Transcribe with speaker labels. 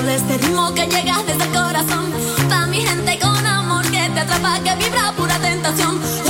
Speaker 1: Sol, este ritmo que llega desde el corazón. Pa' mi gente con amor que te atrapa, que vibra pura tentación.